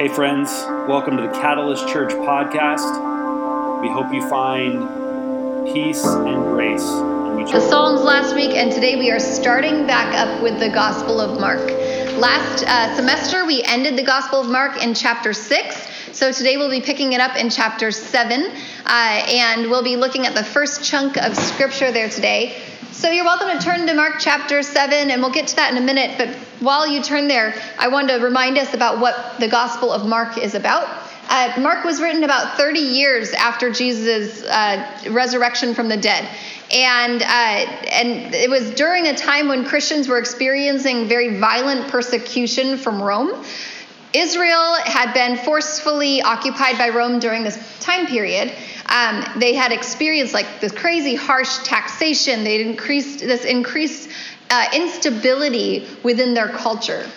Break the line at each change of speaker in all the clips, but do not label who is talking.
Hey, friends, welcome to the Catalyst Church podcast. We hope you find peace and grace in which
the Psalms last week, and today we are starting back up with the Gospel of Mark. Last uh, semester, we ended the Gospel of Mark in chapter 6. So today we'll be picking it up in chapter 7, uh, and we'll be looking at the first chunk of scripture there today. So you're welcome to turn to Mark chapter 7, and we'll get to that in a minute. But while you turn there, I want to remind us about what the Gospel of Mark is about. Uh, Mark was written about 30 years after Jesus' uh, resurrection from the dead. And, uh, and it was during a time when Christians were experiencing very violent persecution from Rome. Israel had been forcefully occupied by Rome during this time period. Um, they had experienced like this crazy harsh taxation. They'd increased this increased uh, instability within their culture.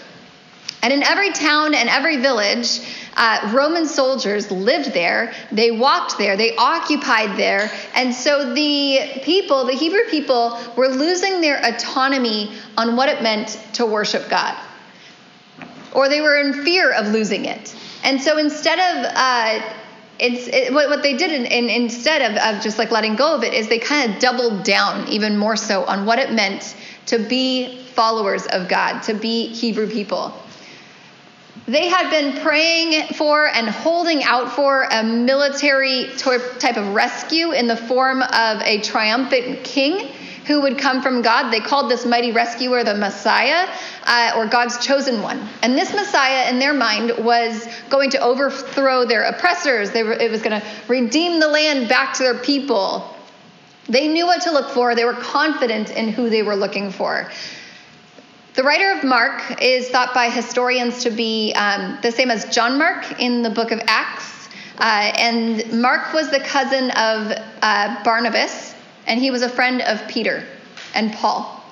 And in every town and every village, uh, Roman soldiers lived there. They walked there. They occupied there. And so the people, the Hebrew people, were losing their autonomy on what it meant to worship God. Or they were in fear of losing it. And so instead of uh, it's it, what, what they did in, in, instead of, of just like letting go of it is they kind of doubled down even more so on what it meant to be followers of God, to be Hebrew people. They had been praying for and holding out for a military type of rescue in the form of a triumphant king who would come from God. They called this mighty rescuer the Messiah uh, or God's chosen one. And this Messiah, in their mind, was going to overthrow their oppressors. They were, it was going to redeem the land back to their people. They knew what to look for, they were confident in who they were looking for. The writer of Mark is thought by historians to be um, the same as John Mark in the book of Acts. Uh, and Mark was the cousin of uh, Barnabas, and he was a friend of Peter and Paul.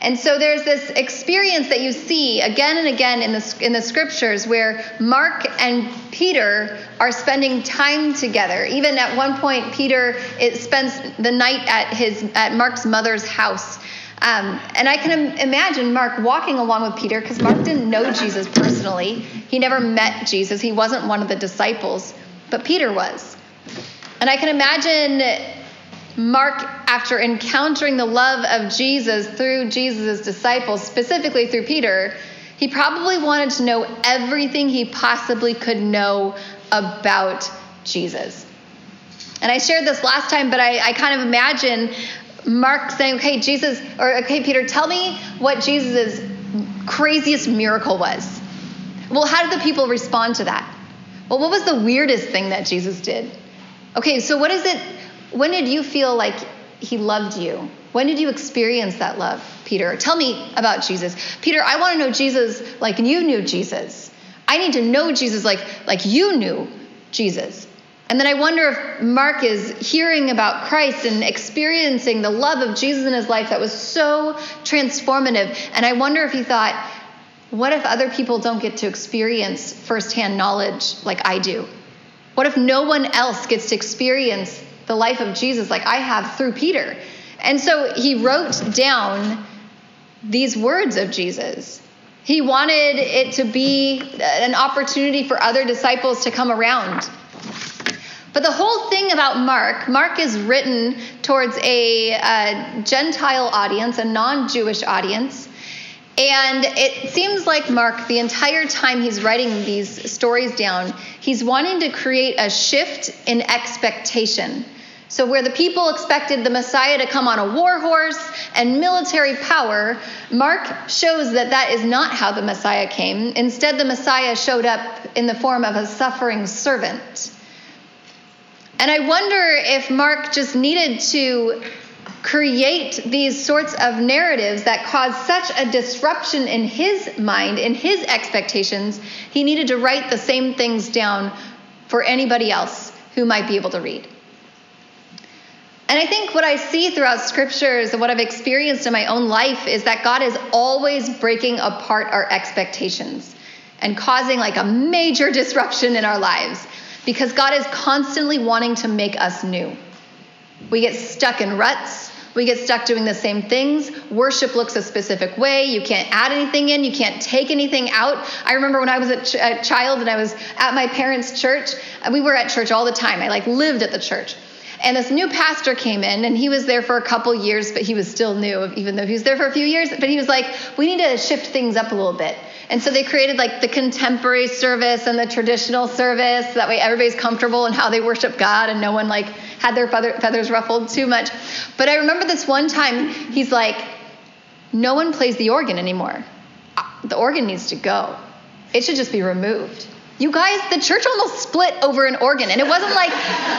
And so there's this experience that you see again and again in the, in the scriptures where Mark and Peter are spending time together. Even at one point, Peter it spends the night at his at Mark's mother's house. Um, and I can imagine Mark walking along with Peter because Mark didn't know Jesus personally. He never met Jesus. He wasn't one of the disciples, but Peter was. And I can imagine Mark, after encountering the love of Jesus through Jesus' disciples, specifically through Peter, he probably wanted to know everything he possibly could know about Jesus. And I shared this last time, but I, I kind of imagine Mark saying, okay, Jesus, or okay, Peter, tell me what Jesus' craziest miracle was. Well, how did the people respond to that? Well, what was the weirdest thing that Jesus did? Okay, so what is it when did you feel like he loved you? When did you experience that love, Peter? Tell me about Jesus. Peter, I want to know Jesus like you knew Jesus. I need to know Jesus like, like you knew Jesus. And then I wonder if Mark is hearing about Christ and experiencing the love of Jesus in his life that was so transformative. And I wonder if he thought, what if other people don't get to experience firsthand knowledge like I do? What if no one else gets to experience the life of Jesus like I have through Peter. And so he wrote down these words of Jesus. He wanted it to be an opportunity for other disciples to come around. But the whole thing about Mark, Mark is written towards a, a Gentile audience, a non Jewish audience. And it seems like Mark, the entire time he's writing these stories down, he's wanting to create a shift in expectation. So, where the people expected the Messiah to come on a war horse and military power, Mark shows that that is not how the Messiah came. Instead, the Messiah showed up in the form of a suffering servant. And I wonder if Mark just needed to create these sorts of narratives that caused such a disruption in his mind, in his expectations, he needed to write the same things down for anybody else who might be able to read. And I think what I see throughout scriptures and what I've experienced in my own life is that God is always breaking apart our expectations and causing like a major disruption in our lives because God is constantly wanting to make us new. We get stuck in ruts, We get stuck doing the same things. Worship looks a specific way. You can't add anything in, you can't take anything out. I remember when I was a, ch- a child and I was at my parents' church, uh, we were at church all the time. I like lived at the church. And this new pastor came in, and he was there for a couple years, but he was still new, even though he was there for a few years. But he was like, we need to shift things up a little bit. And so they created like the contemporary service and the traditional service. That way everybody's comfortable in how they worship God and no one like had their feather, feathers ruffled too much. But I remember this one time, he's like, no one plays the organ anymore. The organ needs to go. It should just be removed. You guys, the church almost split over an organ, and it wasn't like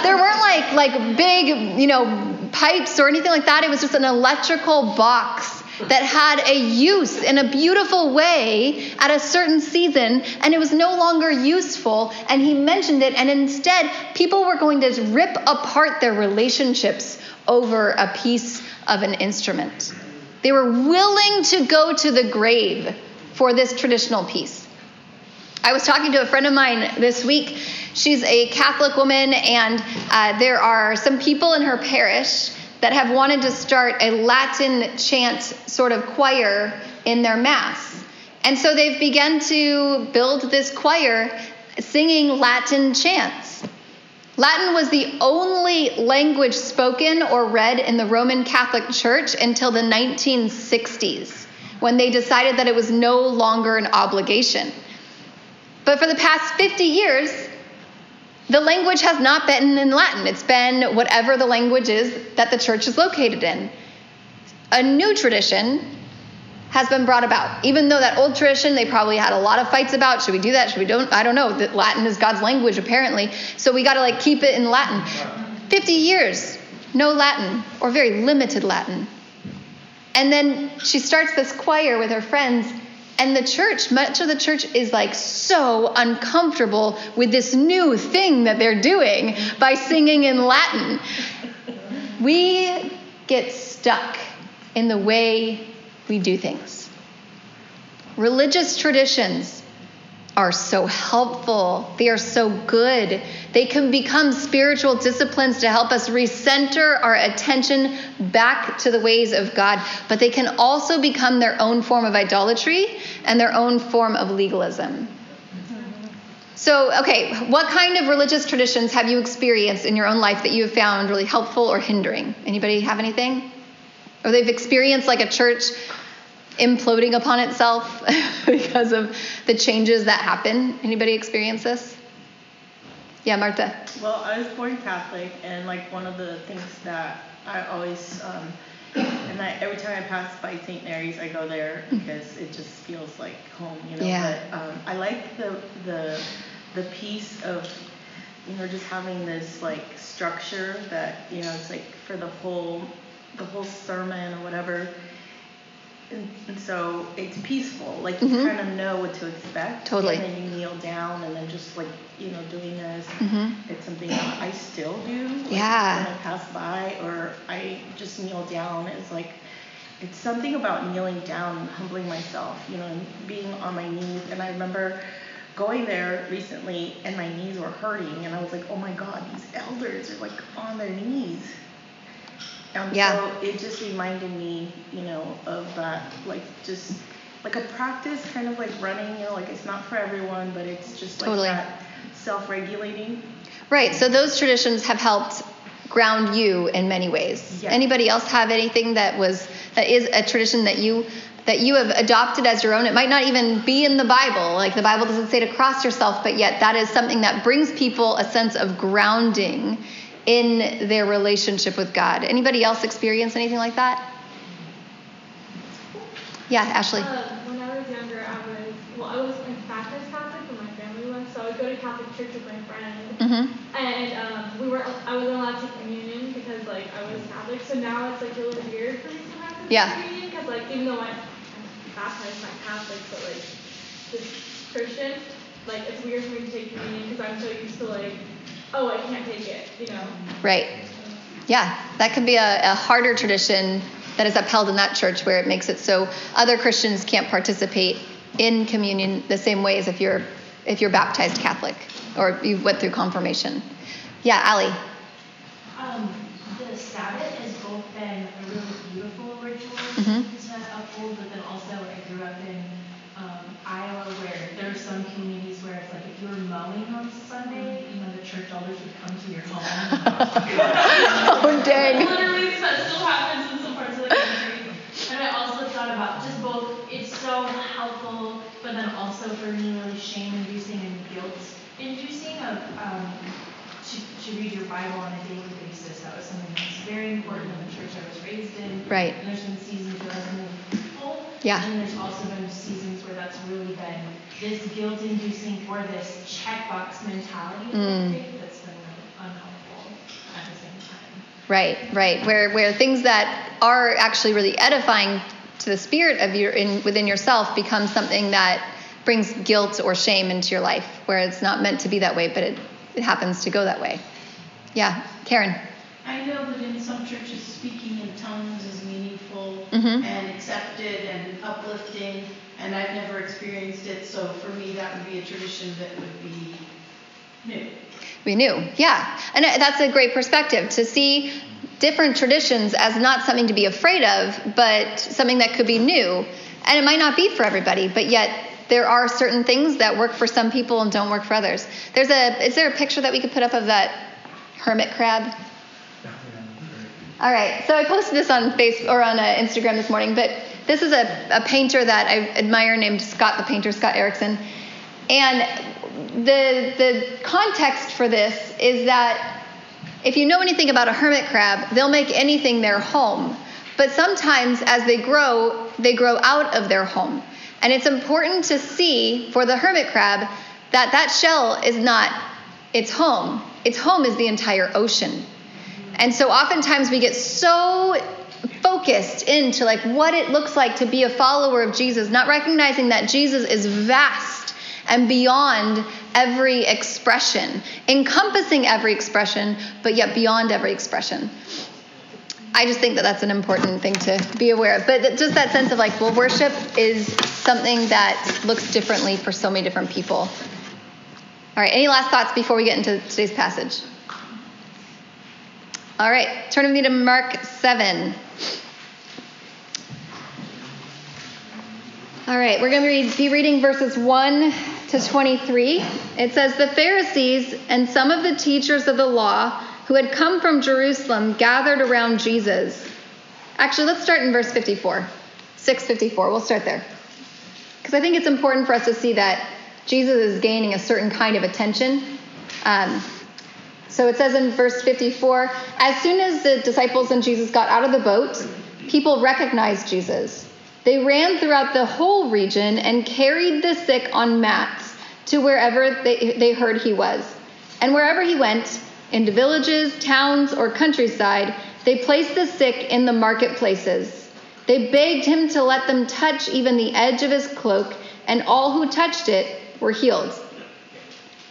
there weren't like like big, you know, pipes or anything like that. It was just an electrical box that had a use in a beautiful way at a certain season, and it was no longer useful. And he mentioned it, and instead, people were going to rip apart their relationships over a piece of an instrument. They were willing to go to the grave for this traditional piece. I was talking to a friend of mine this week. She's a Catholic woman, and uh, there are some people in her parish that have wanted to start a Latin chant sort of choir in their Mass. And so they've begun to build this choir singing Latin chants. Latin was the only language spoken or read in the Roman Catholic Church until the 1960s, when they decided that it was no longer an obligation. But for the past 50 years, the language has not been in Latin. It's been whatever the language is that the church is located in. A new tradition has been brought about. Even though that old tradition they probably had a lot of fights about, should we do that? Should we don't? I don't know. Latin is God's language apparently. So we got to like keep it in Latin. 50 years no Latin or very limited Latin. And then she starts this choir with her friends and the church, much of the church is like so uncomfortable with this new thing that they're doing by singing in Latin. We get stuck in the way we do things. Religious traditions are so helpful. They are so good. They can become spiritual disciplines to help us recenter our attention back to the ways of God, but they can also become their own form of idolatry and their own form of legalism. So, okay, what kind of religious traditions have you experienced in your own life that you have found really helpful or hindering? Anybody have anything? Or they've experienced like a church imploding upon itself because of the changes that happen. Anybody experience this? Yeah, Marta.
Well, I was born Catholic, and like one of the things that I always, um, and I, every time I pass by St. Mary's, I go there mm-hmm. because it just feels like home, you know.
Yeah.
But um, I like the the the piece of, you know, just having this like structure that you know it's like for the whole the whole sermon or whatever and, and so it's peaceful. Like you mm-hmm. kind of know what to expect.
Totally.
And then you kneel down, and then just like you know doing this. Mm-hmm. It's something that I still do.
Like yeah.
When I pass by, or I just kneel down. It's like it's something about kneeling down, humbling myself. You know, and being on my knees. And I remember going there recently, and my knees were hurting, and I was like, oh my god, these elders are like on their knees um,
yeah.
So it just reminded me, you know, of that, like just like a practice, kind of like running. You know, like it's not for everyone, but it's just like
totally.
that self-regulating.
Right. So those traditions have helped ground you in many ways.
Yeah.
Anybody else have anything that was that is a tradition that you that you have adopted as your own? It might not even be in the Bible. Like the Bible doesn't say to cross yourself, but yet that is something that brings people a sense of grounding in their relationship with God. Anybody else experience anything like that? Yeah, Ashley.
Uh, when I was younger, I was well, I was in Baptist Catholic when my family was, so I would go to Catholic church with my friend,
mm-hmm.
and um, we were I wasn't allowed to communion because like I was Catholic. So now it's like really weird for me to have
yeah.
communion because like even though I'm, baptized, I'm Catholic, but like just Christian, like it's weird for me to take communion because I'm so used to like oh, I can't take it, you know?
Right. Yeah, that can be a, a harder tradition that is upheld in that church where it makes it so other Christians can't participate in communion the same way as if you're if you're baptized Catholic or you went through confirmation. Yeah,
Allie. Um, the Sabbath has both been a really beautiful ritual mm-hmm. to uphold, but then also I grew up in um, Iowa where there are some communities where it's like if you're mowing on Sunday, you church elders would come to your home.
oh dang.
Literally, that still happens in some parts of the country. And I also thought about just both. It's so helpful, but then also for me, really shame-inducing and guilt-inducing of um, to, to read your Bible on a daily basis. That was something that's very important in the church I was raised in.
Right.
And there's been seasons where I've been fruitful.
Yeah.
And there's also been seasons where that's really been this guilt-inducing or this checkbox mentality
Mm.
of faith that's been unhelpful at the same time.
Right, right. Where where things that are actually really edifying to the spirit of your in within yourself become something that brings guilt or shame into your life, where it's not meant to be that way, but it, it happens to go that way. Yeah, Karen.
I know that in some churches, speaking in tongues is meaningful
Mhm.
and accepted and I've never experienced it, so for me, that would be a tradition that would be new.
We knew, yeah. And that's a great perspective to see different traditions as not something to be afraid of, but something that could be new. And it might not be for everybody, but yet there are certain things that work for some people and don't work for others. There's a is there a picture that we could put up of that hermit crab? All right, so I posted this on Facebook or on uh, Instagram this morning, but this is a, a painter that I admire named Scott the painter, Scott Erickson. And the the context for this is that if you know anything about a hermit crab, they'll make anything their home. But sometimes as they grow, they grow out of their home. And it's important to see for the hermit crab that that shell is not its home. Its home is the entire ocean. And so oftentimes we get so focused into like what it looks like to be a follower of Jesus, not recognizing that Jesus is vast and beyond every expression, encompassing every expression, but yet beyond every expression. I just think that that's an important thing to be aware of. But just that sense of like, well, worship is something that looks differently for so many different people. All right, any last thoughts before we get into today's passage? All right, turn with me to Mark 7. All right, we're going to read, be reading verses 1 to 23. It says, The Pharisees and some of the teachers of the law who had come from Jerusalem gathered around Jesus. Actually, let's start in verse 54. 654. We'll start there. Because I think it's important for us to see that Jesus is gaining a certain kind of attention. Um, so it says in verse 54 As soon as the disciples and Jesus got out of the boat, people recognized Jesus. They ran throughout the whole region and carried the sick on mats to wherever they, they heard he was. And wherever he went, into villages, towns, or countryside, they placed the sick in the marketplaces. They begged him to let them touch even the edge of his cloak, and all who touched it were healed.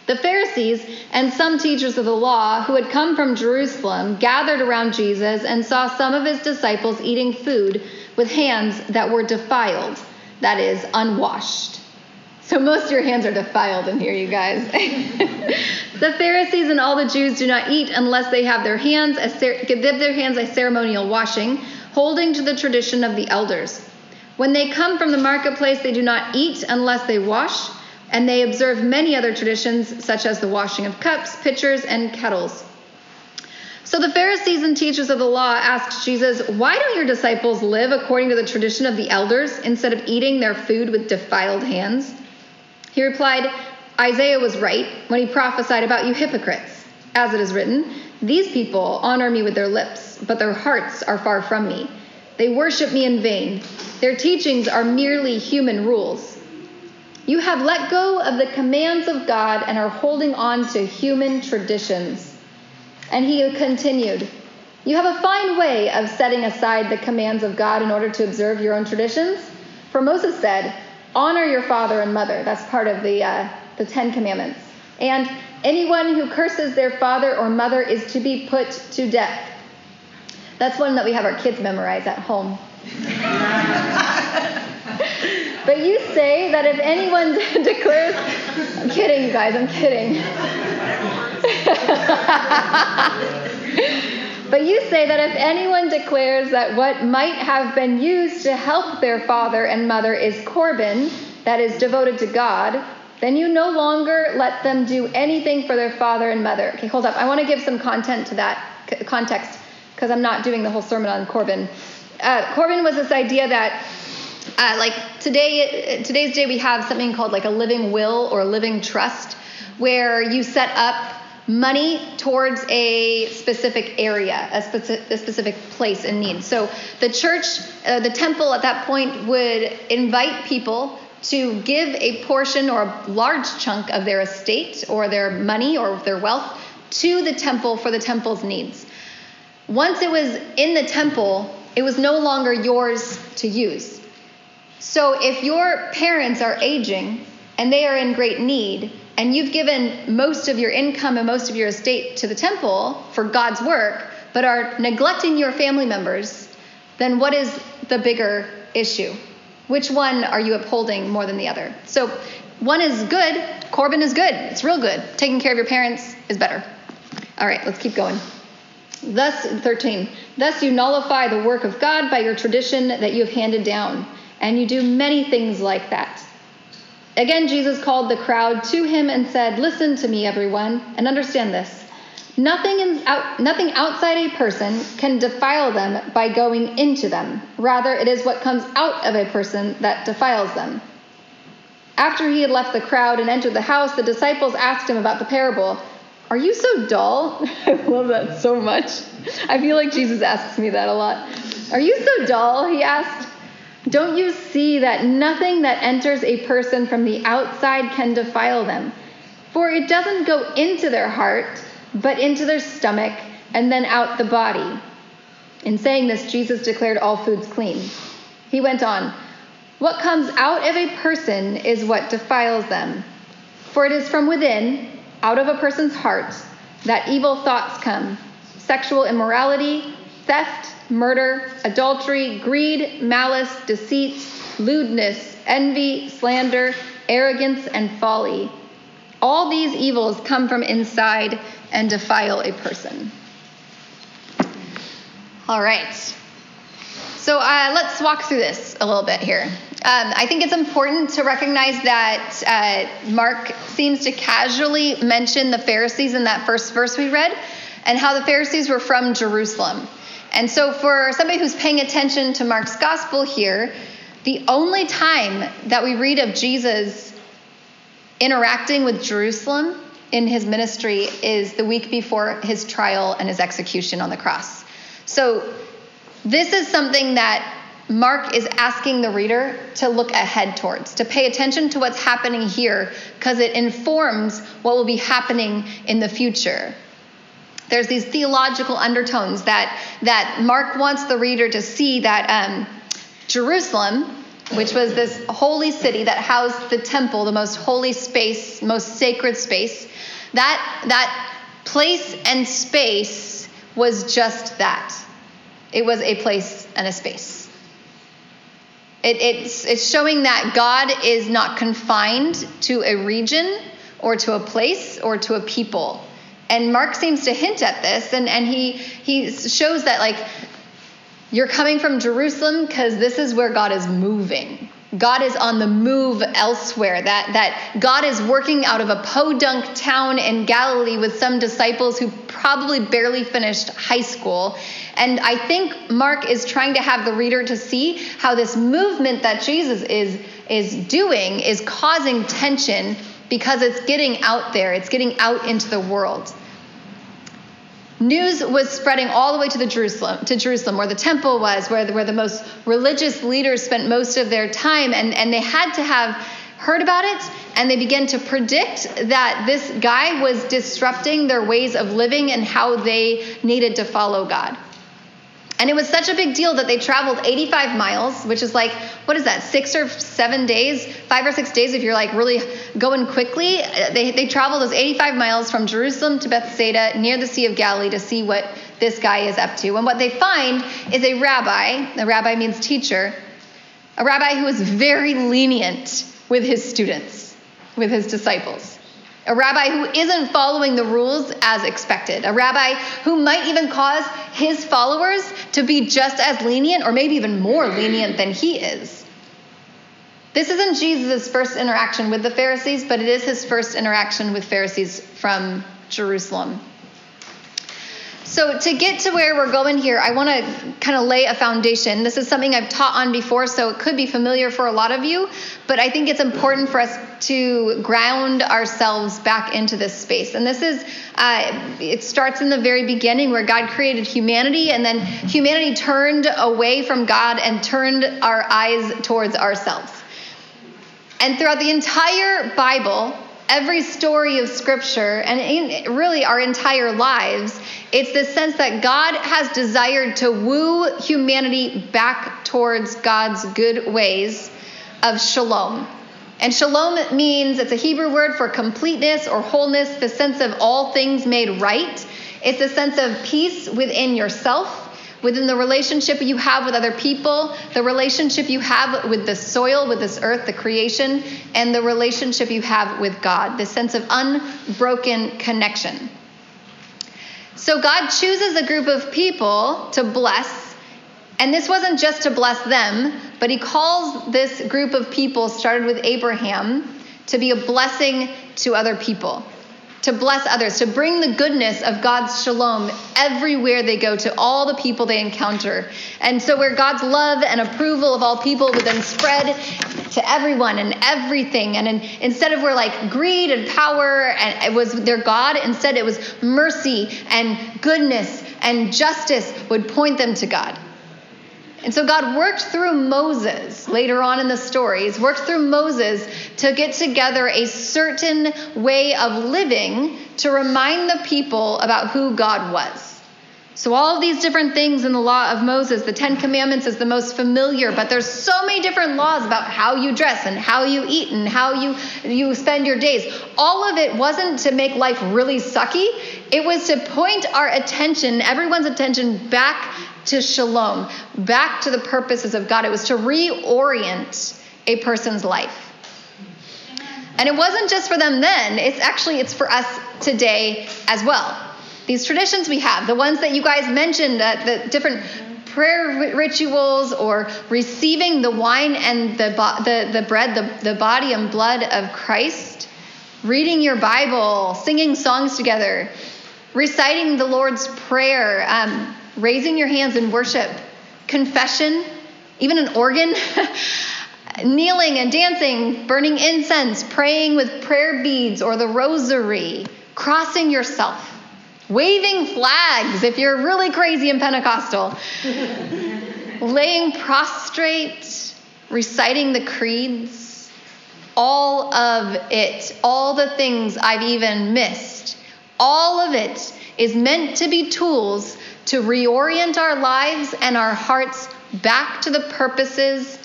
The Pharisees and some teachers of the law who had come from Jerusalem gathered around Jesus and saw some of his disciples eating food with hands that were defiled, that is, unwashed. So most of your hands are defiled in here, you guys. the Pharisees and all the Jews do not eat unless they have their hands a cer- give their hands a ceremonial washing, holding to the tradition of the elders. When they come from the marketplace, they do not eat unless they wash, and they observe many other traditions, such as the washing of cups, pitchers, and kettles. So the Pharisees and teachers of the law asked Jesus, Why don't your disciples live according to the tradition of the elders instead of eating their food with defiled hands? He replied, Isaiah was right when he prophesied about you hypocrites. As it is written, These people honor me with their lips, but their hearts are far from me. They worship me in vain. Their teachings are merely human rules. You have let go of the commands of God and are holding on to human traditions. And he continued, You have a fine way of setting aside the commands of God in order to observe your own traditions. For Moses said, Honor your father and mother. That's part of the, uh, the Ten Commandments. And anyone who curses their father or mother is to be put to death. That's one that we have our kids memorize at home. but you say that if anyone declares, I'm kidding, you guys, I'm kidding. but you say that if anyone declares that what might have been used to help their father and mother is Corban, that is devoted to God, Then you no longer let them do anything for their father and mother. Okay, hold up. I want to give some content to that context because I'm not doing the whole sermon on Corban. Uh, Corban was this idea that, uh, like today, today's day, we have something called like a living will or a living trust, where you set up money towards a specific area, a, speci- a specific place in need. So the church, uh, the temple at that point would invite people to give a portion or a large chunk of their estate or their money or their wealth to the temple for the temple's needs. Once it was in the temple, it was no longer yours to use. So if your parents are aging and they are in great need, and you've given most of your income and most of your estate to the temple for God's work, but are neglecting your family members, then what is the bigger issue? Which one are you upholding more than the other? So one is good. Corban is good. It's real good. Taking care of your parents is better. All right, let's keep going. Thus, 13. Thus you nullify the work of God by your tradition that you have handed down, and you do many things like that. Again, Jesus called the crowd to him and said, Listen to me, everyone, and understand this. Nothing, in, out, nothing outside a person can defile them by going into them. Rather, it is what comes out of a person that defiles them. After he had left the crowd and entered the house, the disciples asked him about the parable. Are you so dull? I love that so much. I feel like Jesus asks me that a lot. Are you so dull? He asked. Don't you see that nothing that enters a person from the outside can defile them? For it doesn't go into their heart, but into their stomach, and then out the body. In saying this, Jesus declared all foods clean. He went on, What comes out of a person is what defiles them. For it is from within, out of a person's heart, that evil thoughts come sexual immorality, theft, murder, adultery, greed, malice, deceit, lewdness, envy, slander, arrogance, and folly. All these evils come from inside and defile a person. All right. So uh, let's walk through this a little bit here. Um, I think it's important to recognize that uh, Mark seems to casually mention the Pharisees in that first verse we read and how the Pharisees were from Jerusalem. And so, for somebody who's paying attention to Mark's gospel here, the only time that we read of Jesus interacting with Jerusalem in his ministry is the week before his trial and his execution on the cross. So, this is something that Mark is asking the reader to look ahead towards, to pay attention to what's happening here, because it informs what will be happening in the future. There's these theological undertones that, that Mark wants the reader to see that um, Jerusalem, which was this holy city that housed the temple, the most holy space, most sacred space, that, that place and space was just that. It was a place and a space. It, it's, it's showing that God is not confined to a region or to a place or to a people and Mark seems to hint at this, and, and he, he shows that, like, you're coming from Jerusalem because this is where God is moving. God is on the move elsewhere. That, that God is working out of a podunk town in Galilee with some disciples who probably barely finished high school. And I think Mark is trying to have the reader to see how this movement that Jesus is, is doing is causing tension because it's getting out there, it's getting out into the world. News was spreading all the way to the Jerusalem, to Jerusalem, where the temple was, where the, where the most religious leaders spent most of their time, and, and they had to have heard about it, and they began to predict that this guy was disrupting their ways of living and how they needed to follow God. And it was such a big deal that they traveled 85 miles, which is like, what is that, six or seven days, five or six days if you're like really going quickly. They, they traveled those 85 miles from Jerusalem to Bethsaida near the Sea of Galilee to see what this guy is up to. And what they find is a rabbi, a rabbi means teacher, a rabbi who is very lenient with his students, with his disciples a rabbi who isn't following the rules as expected, a rabbi who might even cause his followers to be just as lenient or maybe even more lenient than he is. This isn't Jesus' first interaction with the Pharisees, but it is his first interaction with Pharisees from Jerusalem. So, to get to where we're going here, I want to kind of lay a foundation. This is something I've taught on before, so it could be familiar for a lot of you, but I think it's important for us to ground ourselves back into this space. And this is, uh, it starts in the very beginning where God created humanity, and then humanity turned away from God and turned our eyes towards ourselves. And throughout the entire Bible, every story of Scripture, and really our entire lives, it's this sense that God has desired to woo humanity back towards God's good ways of shalom. And shalom means it's a Hebrew word for completeness or wholeness, the sense of all things made right. It's a sense of peace within yourself, within the relationship you have with other people, the relationship you have with the soil, with this earth, the creation, and the relationship you have with God, the sense of unbroken connection. So God chooses a group of people to bless, and this wasn't just to bless them, but He calls this group of people, started with Abraham, to be a blessing to other people to bless others, to bring the goodness of God's shalom everywhere they go, to all the people they encounter. And so, where God's love and approval of all people would then spread to everyone and everything. And in, instead of where like greed and power and it was their God, instead it was mercy and goodness and justice would point them to God. And so God worked through Moses later on in the stories, worked through Moses to get together a certain way of living to remind the people about who God was. So, all of these different things in the law of Moses, the Ten Commandments is the most familiar, but there's so many different laws about how you dress and how you eat and how you, you spend your days. All of it wasn't to make life really sucky, it was to point our attention, everyone's attention, back to shalom, back to the purposes of God. It was to reorient a person's life. And it wasn't just for them then, it's actually it's for us today as well. These traditions we have, the ones that you guys mentioned, uh, the different prayer rituals or receiving the wine and the, the, the bread, the, the body and blood of Christ, reading your Bible, singing songs together, reciting the Lord's Prayer, um, raising your hands in worship, confession, even an organ, kneeling and dancing, burning incense, praying with prayer beads or the rosary, crossing yourself, waving flags if you're really crazy and Pentecostal, laying prostrate, reciting the creeds, all of it, all the things I've even missed, all of it is meant to be tools to reorient our lives and our hearts back to the purposes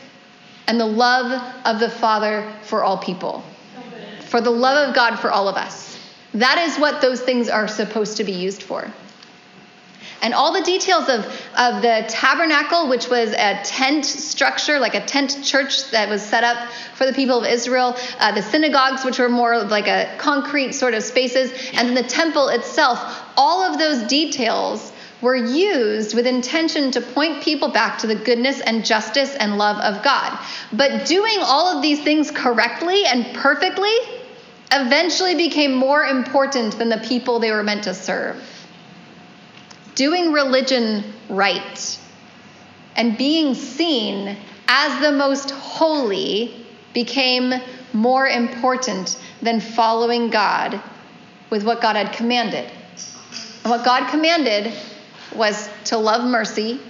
and the love of the Father for all people, for the love of God for all of us. That is what those things are supposed to be used for. And all the details of, of the tabernacle, which was a tent structure, like a tent church that was set up for the people of Israel, uh, the synagogues, which were more like a concrete sort of spaces, and then the temple itself, all of those details were used with intention to point people back to the goodness and justice and love of God. But doing all of these things correctly and perfectly eventually became more important than the people they were meant to serve. Doing religion right and being seen as the most holy became more important than following God with what God had commanded. And what God commanded was to love mercy,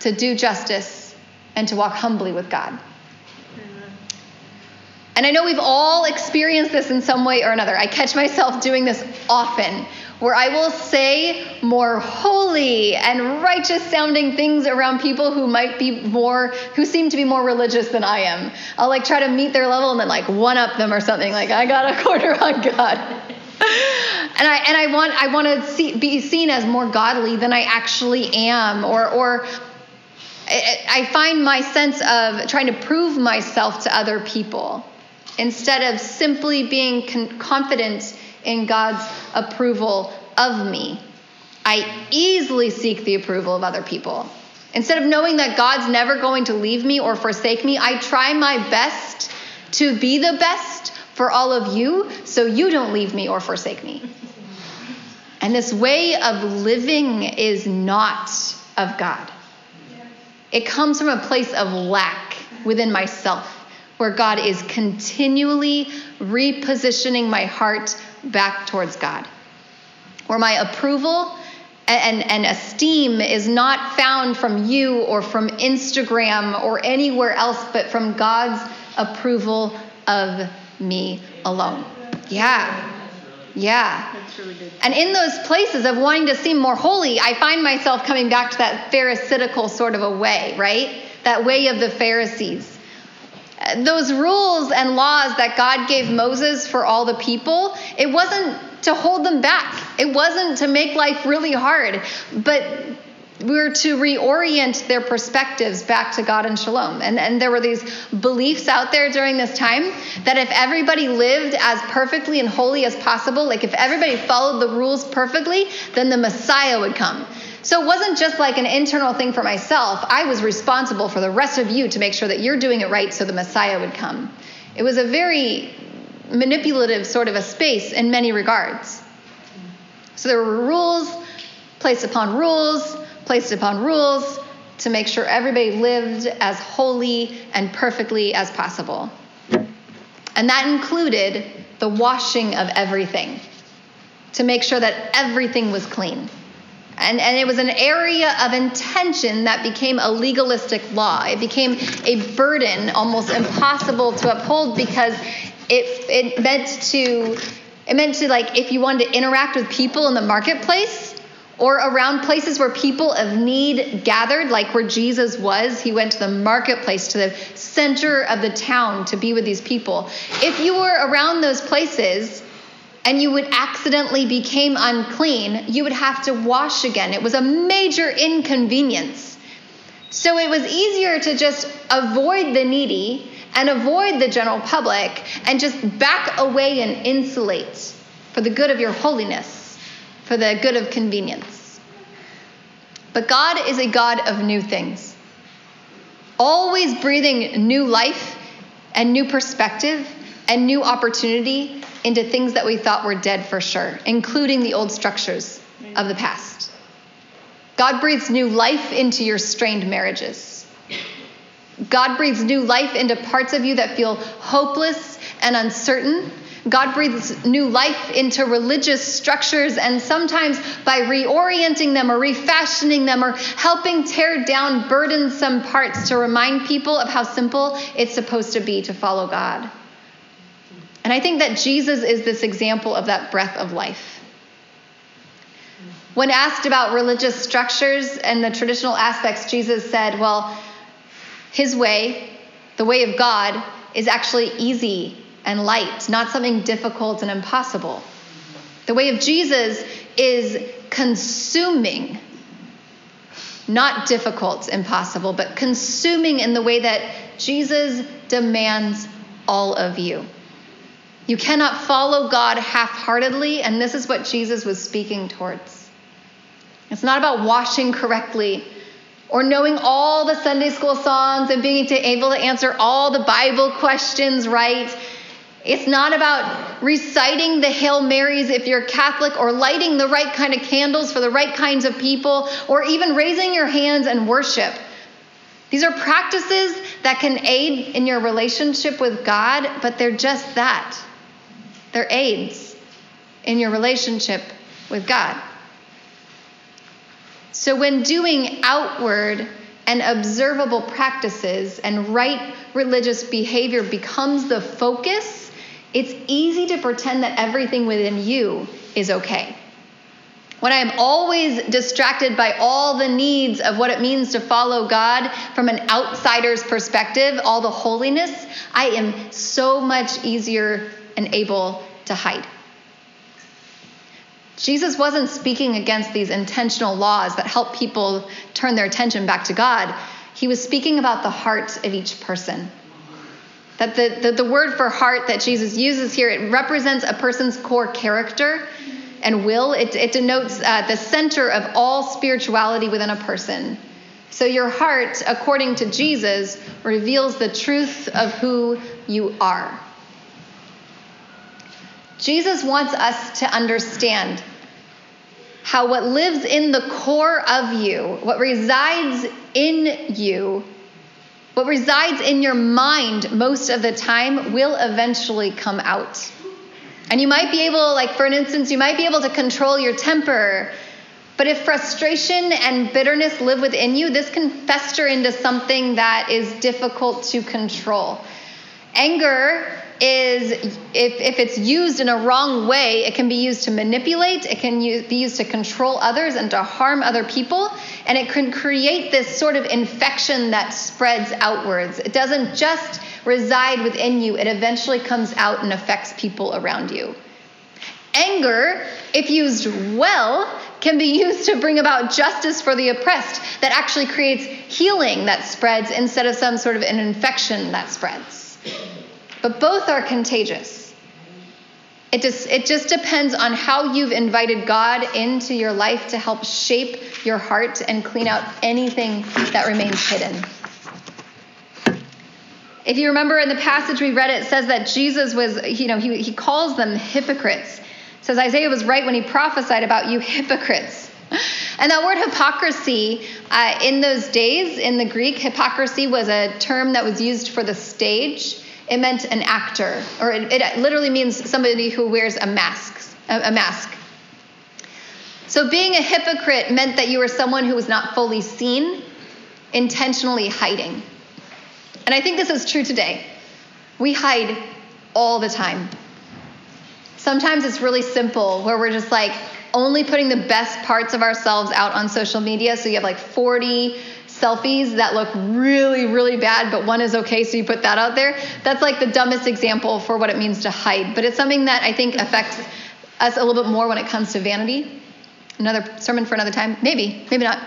to do justice, and to walk humbly with God. And I know we've all experienced this in some way or another. I catch myself doing this often, where I will say more holy and righteous sounding things around people who might be more, who seem to be more religious than I am. I'll like try to meet their level and then like one up them or something, like, I got a corner on God. and I and I want I want to see, be seen as more godly than I actually am, or or I find my sense of trying to prove myself to other people instead of simply being con- confident in God's approval of me. I easily seek the approval of other people. Instead of knowing that God's never going to leave me or forsake me, I try my best to be the best for all of you so you don't leave me or forsake me. And this way of living is not of God. It comes from a place of lack within myself, where God is continually repositioning my heart back towards God, where my approval and, and esteem is not found from you or from Instagram or anywhere else, but from God's approval of me alone. Yeah. Yeah.
That's really good.
And in those places of wanting to seem more holy, I find myself coming back to that Pharisaical sort of a way, right? That way of the Pharisees. Those rules and laws that God gave Moses for all the people, it wasn't to hold them back. It wasn't to make life really hard, but we were to reorient their perspectives back to God and shalom. And, and there were these beliefs out there during this time that if everybody lived as perfectly and holy as possible, like if everybody followed the rules perfectly, then the Messiah would come. So it wasn't just like an internal thing for myself. I was responsible for the rest of you to make sure that you're doing it right so the Messiah would come. It was a very manipulative sort of a space in many regards. So there were rules placed upon rules, placed upon rules to make sure everybody lived as holy and perfectly as possible. And that included the washing of everything to make sure that everything was clean. And, and it was an area of intention that became a legalistic law. It became a burden, almost impossible to uphold because it, it meant to it meant to like if you wanted to interact with people in the marketplace or around places where people of need gathered, like where Jesus was, he went to the marketplace, to the center of the town to be with these people. If you were around those places, and you would accidentally became unclean, you would have to wash again. It was a major inconvenience. So it was easier to just avoid the needy and avoid the general public and just back away and insulate for the good of your holiness, for the good of convenience. But God is a God of new things, always breathing new life and new perspective and new opportunity into things that we thought were dead for sure, including the old structures of the past. God breathes new life into your strained marriages. God breathes new life into parts of you that feel hopeless and uncertain. God breathes new life into religious structures, and sometimes by reorienting them or refashioning them or helping tear down burdensome parts to remind people of how simple it's supposed to be to follow God. And I think that Jesus is this example of that breath of life. When asked about religious structures and the traditional aspects, Jesus said, well, his way, the way of God, is actually easy and light, not something difficult and impossible. The way of Jesus is consuming, not difficult, impossible, but consuming in the way that Jesus demands all of you. You cannot follow God half heartedly, and this is what Jesus was speaking towards. It's not about washing correctly or knowing all the Sunday school songs and being able to answer all the Bible questions right. It's not about reciting the Hail Marys if you're Catholic or lighting the right kind of candles for the right kinds of people or even raising your hands and worship. These are practices that can aid in your relationship with God, but they're just that. They're aids in your relationship with God. So, when doing outward and observable practices and right religious behavior becomes the focus, it's easy to pretend that everything within you is okay. When I am always distracted by all the needs of what it means to follow God from an outsider's perspective, all the holiness, I am so much easier and able to hide. Jesus wasn't speaking against these intentional laws that help people turn their attention back to God. He was speaking about the heart of each person. That the, the, the word for heart that Jesus uses here, it represents a person's core character and will. It, it denotes uh, the center of all spirituality within a person. So your heart, according to Jesus, reveals the truth of who you are. Jesus wants us to understand how what lives in the core of you, what resides in you, what resides in your mind most of the time will eventually come out. And you might be able, like for an instance, you might be able to control your temper. But if frustration and bitterness live within you, this can fester into something that is difficult to control. Anger is if, if it's used in a wrong way, it can be used to manipulate, it can use, be used to control others and to harm other people, and it can create this sort of infection that spreads outwards. It doesn't just reside within you, it eventually comes out and affects people around you. Anger, if used well, can be used to bring about justice for the oppressed that actually creates healing that spreads instead of some sort of an infection that spreads. But both are contagious. It just, it just depends on how you've invited God into your life to help shape your heart and clean out anything that remains hidden. If you remember in the passage we read, it says that Jesus was, you know, he, he calls them hypocrites. It says Isaiah was right when he prophesied about you hypocrites. And that word hypocrisy, uh, in those days in the Greek, hypocrisy was a term that was used for the stage it meant an actor, or it, it literally means somebody who wears a mask. A, a mask. So being a hypocrite meant that you were someone who was not fully seen, intentionally hiding. And I think this is true today. We hide all the time. Sometimes it's really simple where we're just like only putting the best parts of ourselves out on social media. So you have like 40 selfies that look really, really bad, but one is okay, so you put that out there. That's like the dumbest example for what it means to hide. But it's something that I think affects us a little bit more when it comes to vanity. Another sermon for another time? Maybe, maybe not.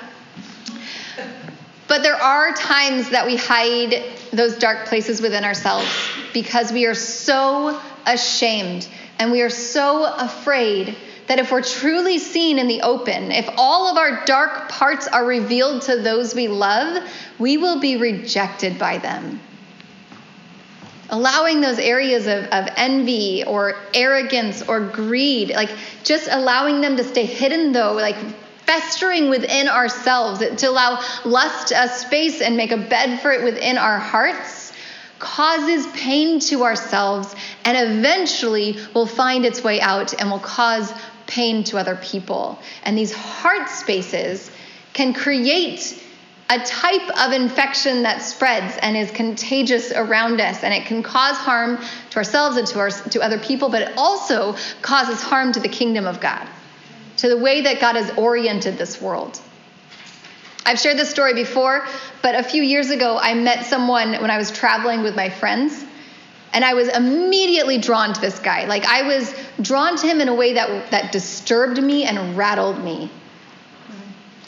But there are times that we hide those dark places within ourselves because we are so ashamed and we are so afraid that if we're truly seen in the open, if all of our dark parts are revealed to those we love, we will be rejected by them. Allowing those areas of, of envy or arrogance or greed, like just allowing them to stay hidden, though, like festering within ourselves, to allow lust a space and make a bed for it within our hearts, causes pain to ourselves and eventually will find its way out and will cause pain to other people. And these heart spaces can create a type of infection that spreads and is contagious around us and it can cause harm to ourselves and to our, to other people but it also causes harm to the kingdom of God to the way that God has oriented this world I've shared this story before but a few years ago I met someone when I was traveling with my friends and I was immediately drawn to this guy. Like I was drawn to him in a way that that disturbed me and rattled me.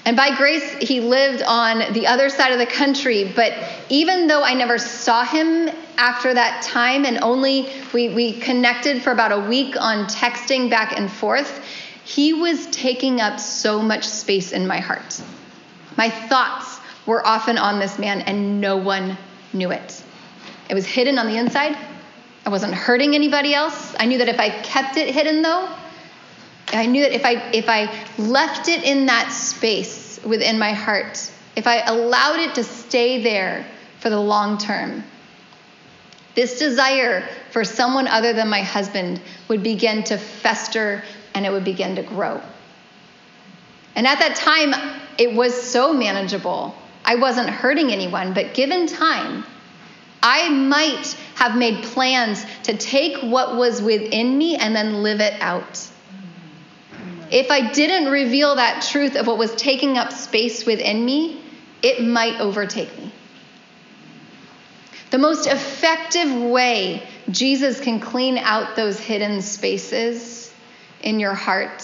And by grace, he lived on the other side of the country. But even though I never saw him after that time, and only we, we connected for about a week on texting back and forth, he was taking up so much space in my heart. My thoughts were often on this man, and no one knew it. It was hidden on the inside, I wasn't hurting anybody else. I knew that if I kept it hidden, though, I knew that if I if I left it in that space within my heart, if I allowed it to stay there for the long term, this desire for someone other than my husband would begin to fester and it would begin to grow. And at that time, it was so manageable. I wasn't hurting anyone, but given time, I might have made plans to take what was within me and then live it out. If I didn't reveal that truth of what was taking up space within me, it might overtake me. The most effective way Jesus can clean out those hidden spaces in your heart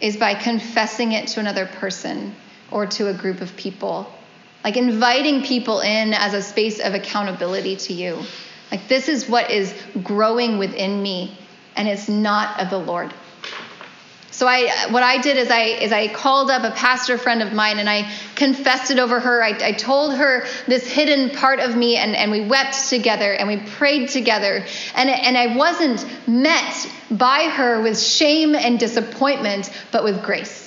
is by confessing it to another person or to a group of people like inviting people in as a space of accountability to you. Like, this is what is growing within me, and it's not of the Lord. So I, what I did is I, is I called up a pastor friend of mine and I confessed it over her. I, I told her this hidden part of me and, and we wept together and we prayed together. And, and I wasn't met by her with shame and disappointment, but with grace.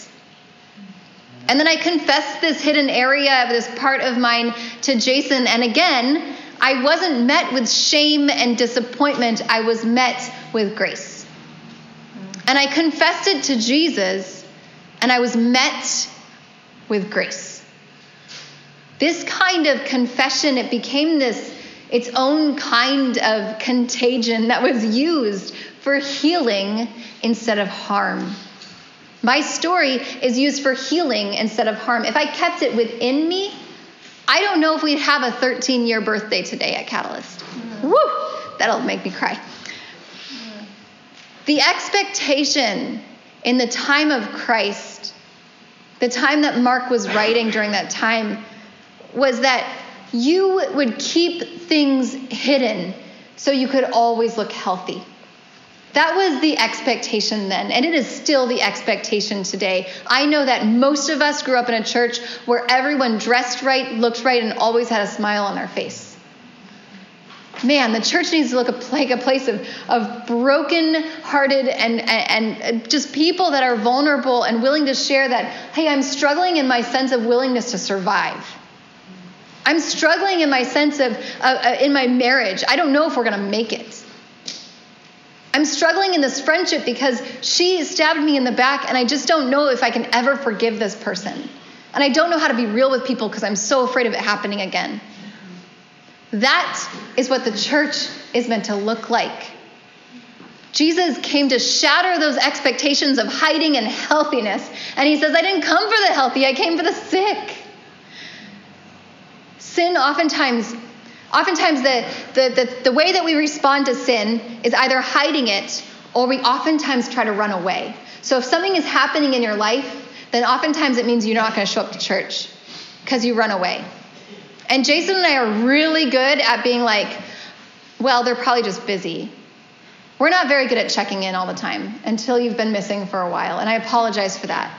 And then I confessed this hidden area of this part of mine to Jason. And again, I wasn't met with shame and disappointment, I was met with grace. And I confessed it to Jesus, and I was met with grace. This kind of confession, it became this its own kind of contagion that was used for healing instead of harm. My story is used for healing instead of harm. If I kept it within me, I don't know if we'd have a 13 year birthday today at Catalyst. Mm. Woo! That'll make me cry. The expectation in the time of Christ, the time that Mark was writing during that time, was that you would keep things hidden so you could always look healthy. That was the expectation then, and it is still the expectation today. I know that most of us grew up in a church where everyone dressed right, looked right, and always had a smile on their face man, the church needs to look like a place of, of broken hearted and, and, and just people that are vulnerable and willing to share that, hey, I'm struggling in my sense of willingness to survive. I'm struggling in my sense of, uh, in my marriage. I don't know if we're going to make it. I'm struggling in this friendship because she stabbed me in the back, and I just don't know if I can ever forgive this person. And I don't know how to be real with people because I'm so afraid of it happening again. That is what the church is meant to look like. Jesus came to shatter those expectations of hiding and healthiness. And he says, I didn't come for the healthy, I came for the sick. Sin oftentimes, oftentimes the, the, the, the way that we respond to sin is either hiding it or we oftentimes try to run away. So if something is happening in your life, then oftentimes it means you're not going to show up to church because you run away. And Jason and I are really good at being like, well, they're probably just busy. We're not very good at checking in all the time until you've been missing for a while, and I apologize for that.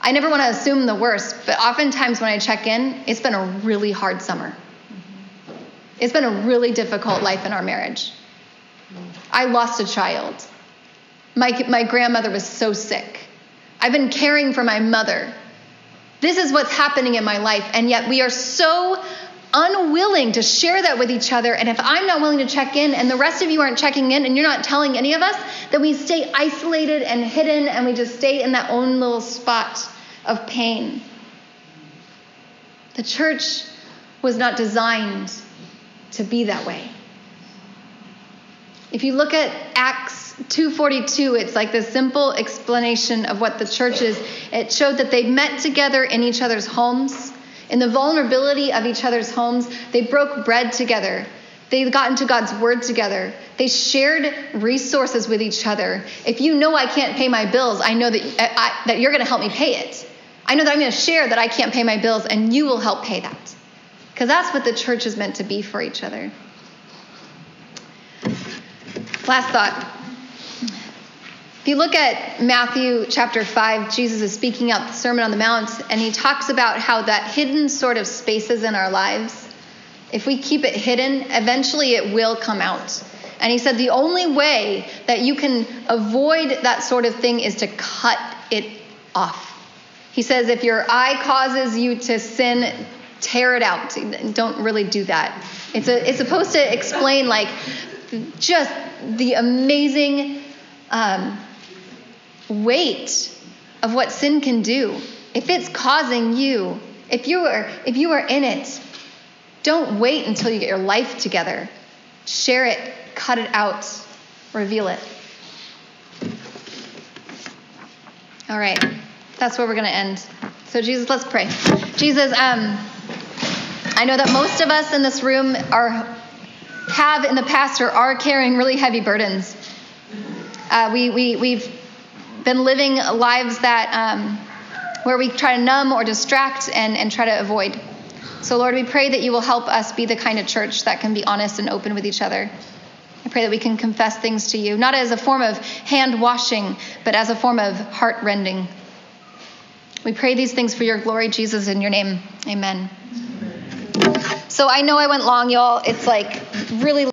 I never want to assume the worst, but oftentimes when I check in, it's been a really hard summer. It's been a really difficult life in our marriage. I lost a child. My, my grandmother was so sick. I've been caring for my mother this is what's happening in my life. And yet we are so unwilling to share that with each other. And if I'm not willing to check in and the rest of you aren't checking in and you're not telling any of us, then we stay isolated and hidden and we just stay in that own little spot of pain. The church was not designed to be that way. If you look at Acts 242, it's like the simple explanation of what the church is. It showed that they met together in each other's homes. In the vulnerability of each other's homes, they broke bread together. They got into God's word together. They shared resources with each other. If you know I can't pay my bills, I know that, uh, I, that you're going to help me pay it. I know that I'm going to share that I can't pay my bills, and you will help pay that. Because that's what the church is meant to be for each other. Last thought if you look at Matthew chapter 5, Jesus is speaking out the Sermon on the Mount, and he talks about how that hidden sort of spaces in our lives, if we keep it hidden, eventually it will come out. And he said the only way that you can avoid that sort of thing is to cut it off. He says if your eye causes you to sin, tear it out. Don't really do that. It's, a, it's supposed to explain, like, just the amazing. Um, weight of what sin can do. If it's causing you, if you are if you are in it, don't wait until you get your life together. Share it, cut it out, reveal it. All right. That's where we're going to end. So Jesus, let's pray. Jesus, um I know that most of us in this room are have in the past or are carrying really heavy burdens. Uh, we, we, we've been living lives that um, where we try to numb or distract and, and try to avoid. So, Lord, we pray that you will help us be the kind of church that can be honest and open with each other. I pray that we can confess things to you, not as a form of hand washing, but as a form of heart rending. We pray these things for your glory, Jesus, in your name. Amen. So I know I went long, y'all. It's like really.